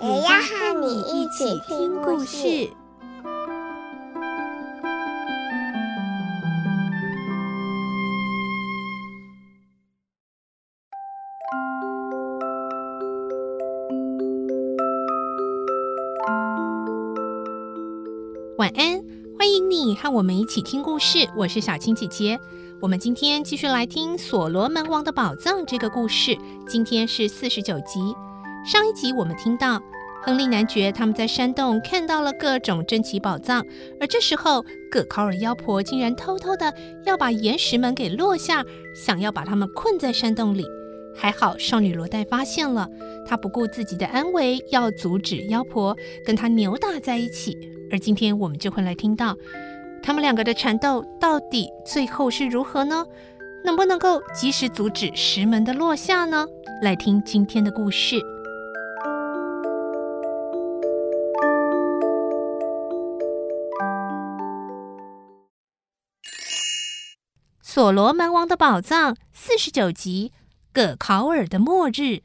也要和你一起听故事。晚安，欢迎你和我们一起听故事。我是小青姐姐，我们今天继续来听《所罗门王的宝藏》这个故事。今天是四十九集。上一集我们听到亨利男爵他们在山洞看到了各种珍奇宝藏，而这时候葛考尔妖婆竟然偷偷的要把岩石门给落下，想要把他们困在山洞里。还好少女罗黛发现了，她不顾自己的安危，要阻止妖婆跟她扭打在一起。而今天我们就会来听到，他们两个的缠斗到底最后是如何呢？能不能够及时阻止石门的落下呢？来听今天的故事，《所罗门王的宝藏》四十九集，葛考尔的末日。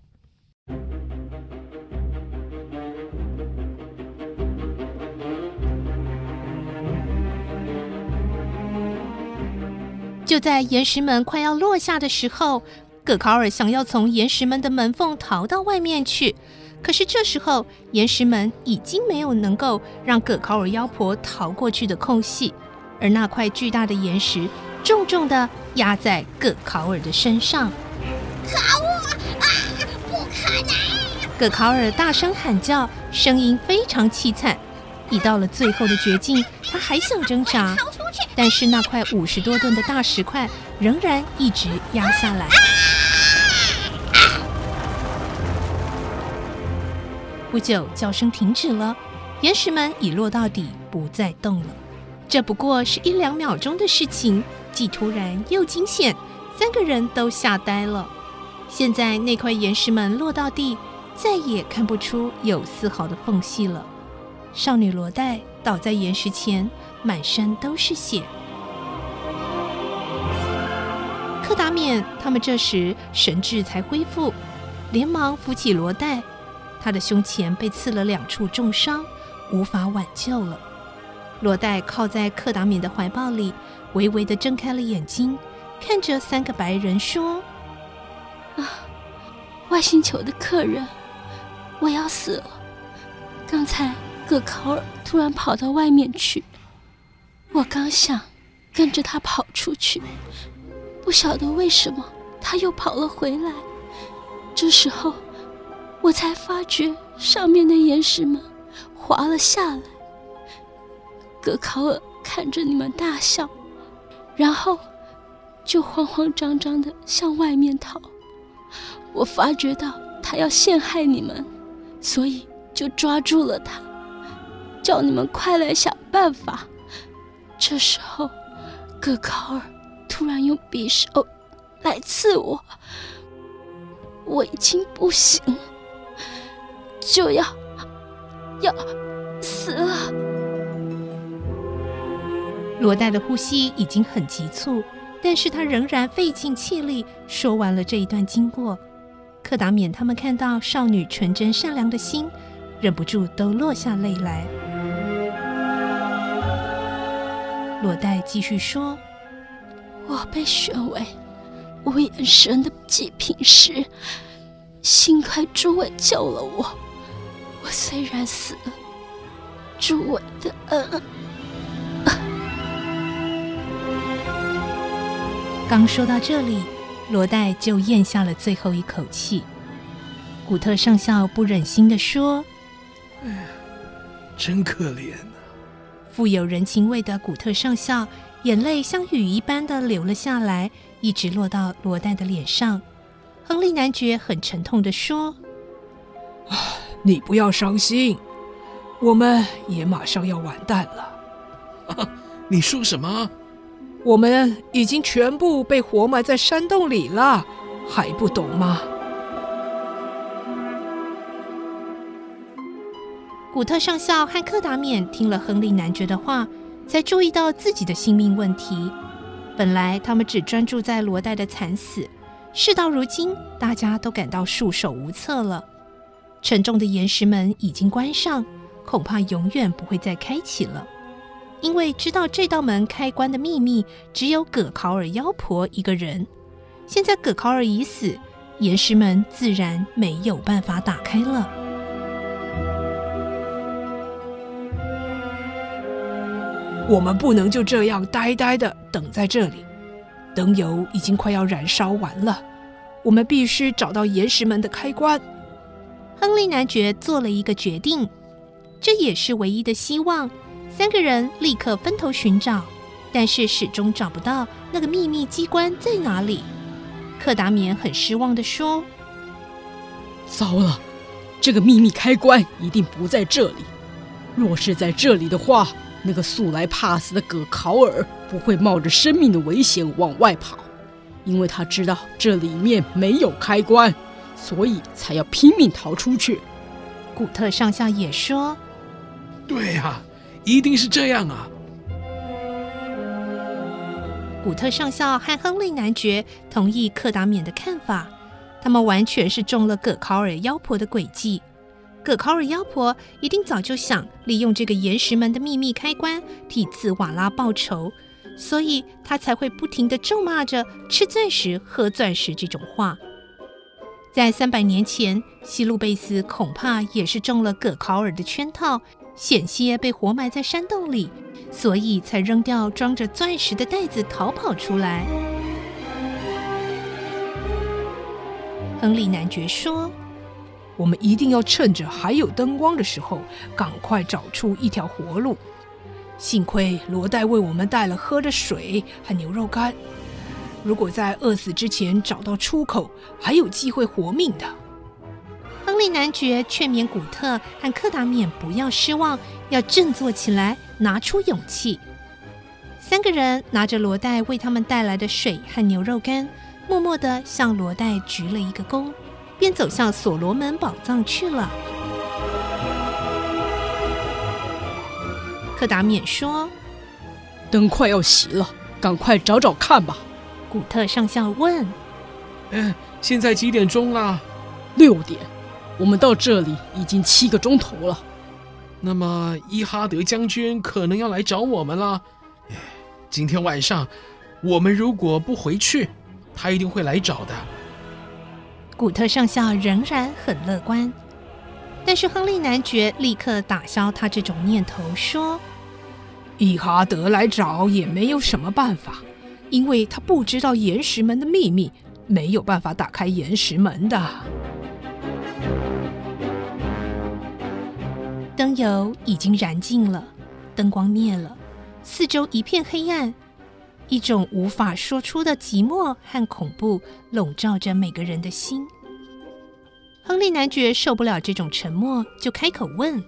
就在岩石门快要落下的时候，葛考尔想要从岩石门的门缝逃到外面去。可是这时候，岩石门已经没有能够让葛考尔妖婆逃过去的空隙，而那块巨大的岩石重重的压在葛考尔的身上。可恶啊！不可能！葛考尔大声喊叫，声音非常凄惨。已到了最后的绝境，他还想挣扎，但是那块五十多吨的大石块仍然一直压下来。不久，叫声停止了，岩石门已落到底，不再动了。这不过是一两秒钟的事情，既突然又惊险，三个人都吓呆了。现在那块岩石门落到地，再也看不出有丝毫的缝隙了。少女罗黛倒在岩石前，满身都是血。柯达冕他们这时神智才恢复，连忙扶起罗黛。她的胸前被刺了两处重伤，无法挽救了。罗黛靠在柯达冕的怀抱里，微微的睁开了眼睛，看着三个白人说：“啊，外星球的客人，我要死了。刚才。”葛考尔突然跑到外面去，我刚想跟着他跑出去，不晓得为什么他又跑了回来。这时候，我才发觉上面的岩石门滑了下来。葛考尔看着你们大笑，然后就慌慌张张地向外面逃。我发觉到他要陷害你们，所以就抓住了他。叫你们快来想办法。这时候，葛考尔突然用匕首来刺我，我已经不行，就要要死了。罗黛的呼吸已经很急促，但是她仍然费尽气力说完了这一段经过。柯达冕他们看到少女纯真善良的心，忍不住都落下泪来。罗黛继续说：“我被选为无眼神的祭品时，幸亏诸位救了我。我虽然死了，诸位的恩。”刚说到这里，罗代就咽下了最后一口气。古特上校不忍心地说：“哎呀，真可怜。”富有人情味的古特上校，眼泪像雨一般的流了下来，一直落到罗代的脸上。亨利男爵很沉痛地说：“啊，你不要伤心，我们也马上要完蛋了。啊，你说什么？我们已经全部被活埋在山洞里了，还不懂吗？古特上校和克达冕听了亨利男爵的话，才注意到自己的性命问题。本来他们只专注在罗代的惨死，事到如今，大家都感到束手无策了。沉重的岩石门已经关上，恐怕永远不会再开启了。因为知道这道门开关的秘密，只有葛考尔妖婆一个人。现在葛考尔已死，岩石门自然没有办法打开了。我们不能就这样呆呆的等在这里，灯油已经快要燃烧完了，我们必须找到岩石门的开关。亨利男爵做了一个决定，这也是唯一的希望。三个人立刻分头寻找，但是始终找不到那个秘密机关在哪里。克达冕很失望地说：“糟了，这个秘密开关一定不在这里。若是在这里的话，那个素来怕死的葛考尔不会冒着生命的危险往外跑，因为他知道这里面没有开关，所以才要拼命逃出去。”古特上校也说：“对呀。”一定是这样啊！古特上校和亨利男爵同意克达冕的看法，他们完全是中了葛考尔妖婆的诡计。葛考尔妖婆一定早就想利用这个岩石门的秘密开关替茨瓦拉报仇，所以他才会不停地咒骂着“吃钻石，喝钻石”这种话。在三百年前，西路贝斯恐怕也是中了葛考尔的圈套。险些被活埋在山洞里，所以才扔掉装着钻石的袋子逃跑出来。亨利男爵说：“我们一定要趁着还有灯光的时候，赶快找出一条活路。幸亏罗代为我们带了喝的水和牛肉干，如果在饿死之前找到出口，还有机会活命的。”男爵劝勉古特和柯达冕不要失望，要振作起来，拿出勇气。三个人拿着罗代为他们带来的水和牛肉干，默默地向罗代鞠了一个躬，便走向所罗门宝藏去了。柯达冕说：“灯快要熄了，赶快找找看吧。”古特上校问：“嗯，现在几点钟了？”“六点。”我们到这里已经七个钟头了，那么伊哈德将军可能要来找我们了。今天晚上我们如果不回去，他一定会来找的。古特上校仍然很乐观，但是亨利男爵立刻打消他这种念头，说：“伊哈德来找也没有什么办法，因为他不知道岩石门的秘密，没有办法打开岩石门的。”灯油已经燃尽了，灯光灭了，四周一片黑暗，一种无法说出的寂寞和恐怖笼罩着每个人的心。亨利男爵受不了这种沉默，就开口问：“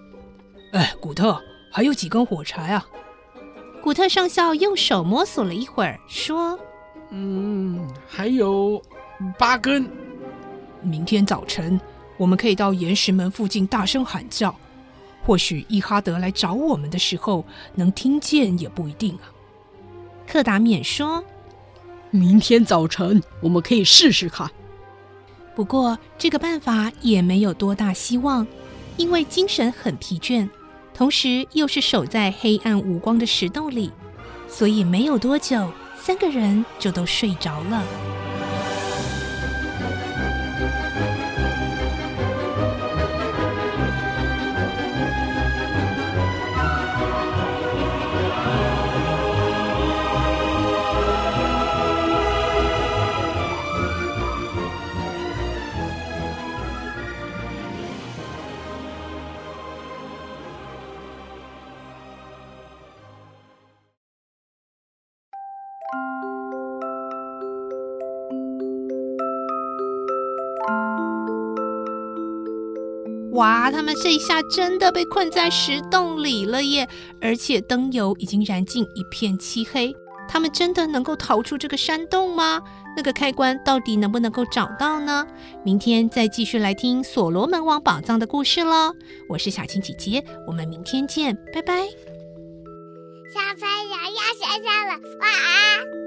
哎，古特，还有几根火柴啊？”古特上校用手摸索了一会儿，说：“嗯，还有八根。明天早晨，我们可以到岩石门附近大声喊叫。”或许伊哈德来找我们的时候能听见，也不一定啊。克达免说：“明天早晨我们可以试试看。不过这个办法也没有多大希望，因为精神很疲倦，同时又是守在黑暗无光的石洞里，所以没有多久，三个人就都睡着了。”哇，他们这一下真的被困在石洞里了耶！而且灯油已经燃尽，一片漆黑。他们真的能够逃出这个山洞吗？那个开关到底能不能够找到呢？明天再继续来听所罗门王宝藏的故事喽！我是小青姐姐，我们明天见，拜拜。小朋友要睡觉了，晚安。